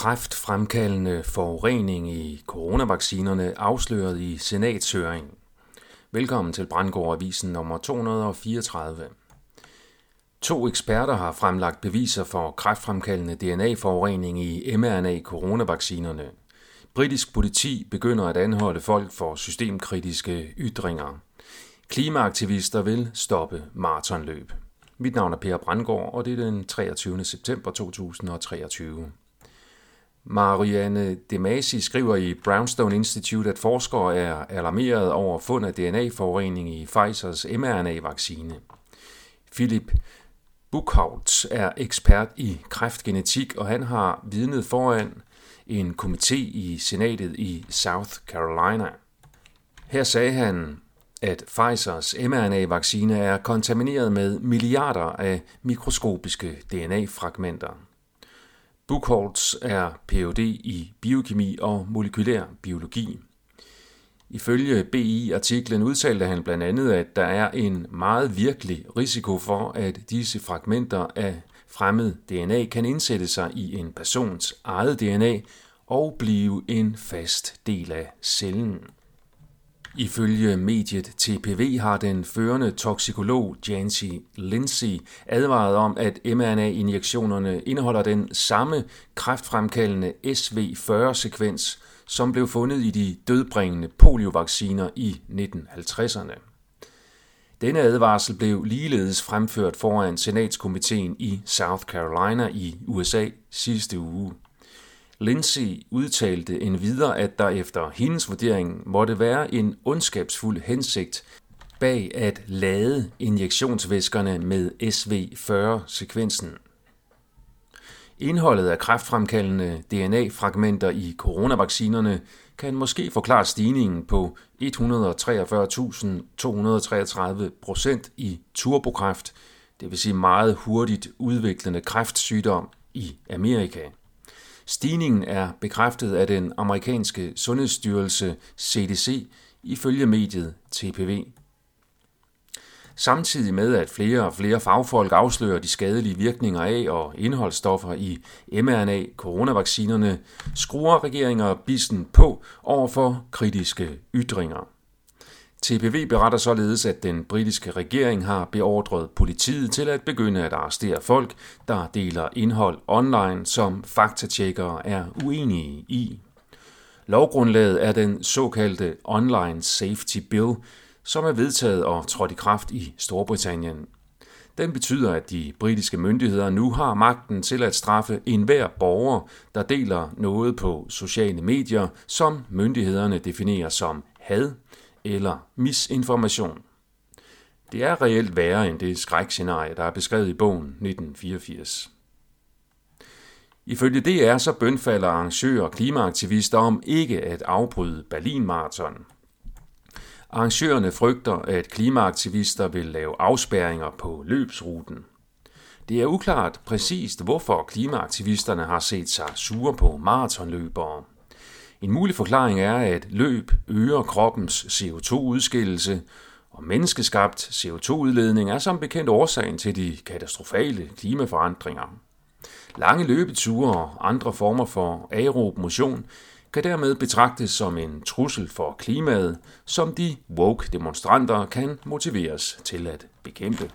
kræftfremkaldende forurening i coronavaccinerne afsløret i senatshøring. Velkommen til Brandgård Avisen nummer 234. To eksperter har fremlagt beviser for kræftfremkaldende DNA-forurening i mRNA-coronavaccinerne. Britisk politi begynder at anholde folk for systemkritiske ytringer. Klimaaktivister vil stoppe maratonløb. Mit navn er Per Brandgård, og det er den 23. september 2023. Marianne Demasi skriver i Brownstone Institute, at forskere er alarmeret over fund af DNA-forurening i Pfizers mRNA-vaccine. Philip Buchholz er ekspert i kræftgenetik, og han har vidnet foran en komité i senatet i South Carolina. Her sagde han, at Pfizers mRNA-vaccine er kontamineret med milliarder af mikroskopiske DNA-fragmenter. Buchholz er Ph.D. i biokemi og molekylær biologi. Ifølge BI-artiklen udtalte han blandt andet, at der er en meget virkelig risiko for, at disse fragmenter af fremmed DNA kan indsætte sig i en persons eget DNA og blive en fast del af cellen. Ifølge mediet TPV har den førende toksikolog Jancy Lindsay advaret om, at mRNA-injektionerne indeholder den samme kræftfremkaldende SV40-sekvens, som blev fundet i de dødbringende poliovacciner i 1950'erne. Denne advarsel blev ligeledes fremført foran Senatskomiteen i South Carolina i USA sidste uge. Lindsay udtalte endvidere, at der efter hendes vurdering måtte være en ondskabsfuld hensigt bag at lade injektionsvæskerne med SV40-sekvensen. Indholdet af kræftfremkaldende DNA-fragmenter i coronavaccinerne kan måske forklare stigningen på 143.233 procent i turbokræft, det vil sige meget hurtigt udviklende kræftsygdom i Amerika. Stigningen er bekræftet af den amerikanske sundhedsstyrelse CDC ifølge mediet TPV. Samtidig med, at flere og flere fagfolk afslører de skadelige virkninger af og indholdsstoffer i mRNA-coronavaccinerne, skruer regeringer bissen på over for kritiske ytringer. TPV beretter således, at den britiske regering har beordret politiet til at begynde at arrestere folk, der deler indhold online, som faktatjekkere er uenige i. Lovgrundlaget er den såkaldte Online Safety Bill, som er vedtaget og trådt i kraft i Storbritannien. Den betyder, at de britiske myndigheder nu har magten til at straffe enhver borger, der deler noget på sociale medier, som myndighederne definerer som had, eller misinformation. Det er reelt værre end det skrækscenarie, der er beskrevet i bogen 1984. Ifølge DR så bønfalder arrangører og klimaaktivister om ikke at afbryde Berlin-marathon. Arrangørerne frygter, at klimaaktivister vil lave afspærringer på løbsruten. Det er uklart præcist, hvorfor klimaaktivisterne har set sig sure på maratonløbere. En mulig forklaring er, at løb øger kroppens CO2-udskillelse, og menneskeskabt CO2-udledning er som bekendt årsagen til de katastrofale klimaforandringer. Lange løbeture og andre former for aerob motion kan dermed betragtes som en trussel for klimaet, som de woke demonstranter kan motiveres til at bekæmpe.